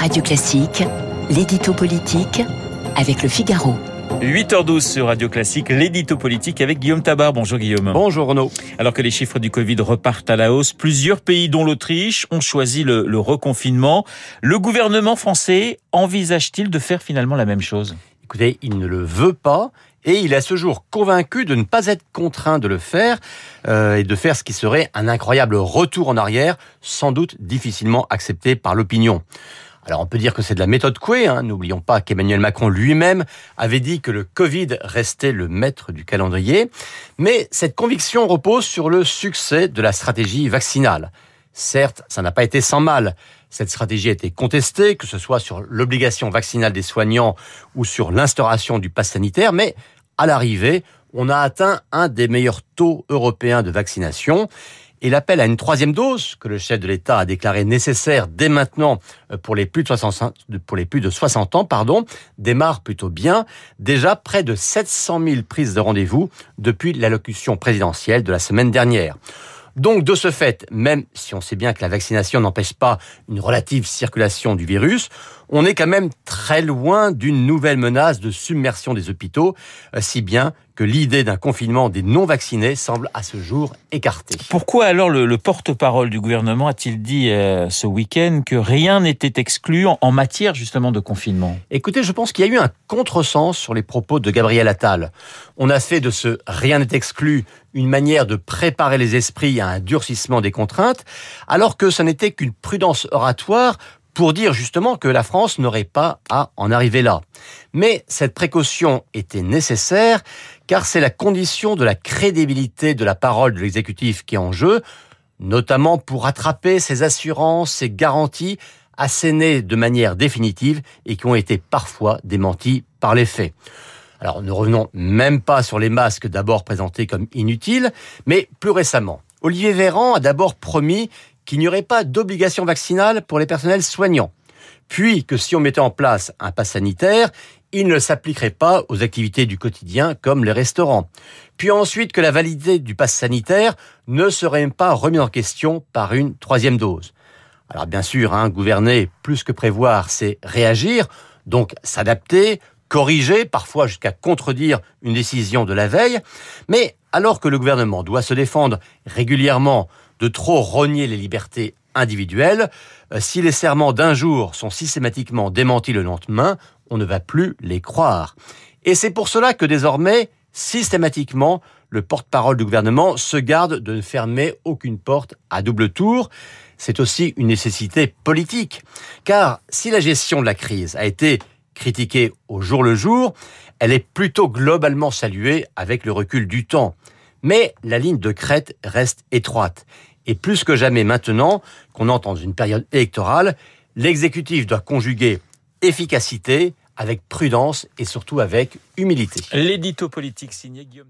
Radio Classique, l'édito politique avec le Figaro. 8h12 sur Radio Classique, l'édito politique avec Guillaume Tabar. Bonjour Guillaume. Bonjour Renaud. Alors que les chiffres du Covid repartent à la hausse, plusieurs pays dont l'Autriche ont choisi le, le reconfinement. Le gouvernement français envisage-t-il de faire finalement la même chose? Écoutez, il ne le veut pas et il est à ce jour convaincu de ne pas être contraint de le faire euh, et de faire ce qui serait un incroyable retour en arrière, sans doute difficilement accepté par l'opinion. Alors on peut dire que c'est de la méthode Coué, hein. n'oublions pas qu'Emmanuel Macron lui-même avait dit que le Covid restait le maître du calendrier, mais cette conviction repose sur le succès de la stratégie vaccinale. Certes, ça n'a pas été sans mal. Cette stratégie a été contestée, que ce soit sur l'obligation vaccinale des soignants ou sur l'instauration du pass sanitaire, mais à l'arrivée, on a atteint un des meilleurs taux européens de vaccination et l'appel à une troisième dose, que le chef de l'État a déclaré nécessaire dès maintenant euh, pour les plus de 60, pour les plus de 60 ans, démarre plutôt bien. Déjà près de 700 000 prises de rendez-vous depuis l'allocution présidentielle de la semaine dernière. Donc, de ce fait, même si on sait bien que la vaccination n'empêche pas une relative circulation du virus, on est quand même très loin d'une nouvelle menace de submersion des hôpitaux, euh, si bien que l'idée d'un confinement des non-vaccinés semble à ce jour écartée. Pourquoi alors le, le porte-parole du gouvernement a-t-il dit euh, ce week-end que rien n'était exclu en, en, matière justement de confinement? Écoutez, je pense qu'il y a eu un contresens sur les propos de Gabriel Attal. On a fait de ce rien n'est exclu une manière de préparer les esprits à un durcissement des contraintes, alors que ce n'était qu'une prudence oratoire pour dire justement que la France n'aurait pas à en arriver là. Mais cette précaution était nécessaire car c'est la condition de la crédibilité de la parole de l'exécutif qui est en jeu, notamment pour attraper ces assurances, ces garanties assénées de manière définitive et qui ont été parfois démenties par les faits. Alors ne revenons même pas sur les masques d'abord présentés comme inutiles, mais plus récemment. Olivier Véran a d'abord promis qu'il n'y aurait pas d'obligation vaccinale pour les personnels soignants. Puis que si on mettait en place un pass sanitaire, il ne s'appliquerait pas aux activités du quotidien comme les restaurants. Puis ensuite que la validité du pass sanitaire ne serait pas remise en question par une troisième dose. Alors bien sûr, hein, gouverner plus que prévoir, c'est réagir, donc s'adapter, corriger, parfois jusqu'à contredire une décision de la veille. Mais alors que le gouvernement doit se défendre régulièrement de trop rogner les libertés individuelles, euh, si les serments d'un jour sont systématiquement démentis le lendemain, on ne va plus les croire. Et c'est pour cela que désormais, systématiquement, le porte-parole du gouvernement se garde de ne fermer aucune porte à double tour. C'est aussi une nécessité politique. Car si la gestion de la crise a été critiquée au jour le jour, elle est plutôt globalement saluée avec le recul du temps. Mais la ligne de crête reste étroite. Et plus que jamais maintenant qu'on entre dans une période électorale, l'exécutif doit conjuguer efficacité avec prudence et surtout avec humilité. L'édito politique signé Guillaume.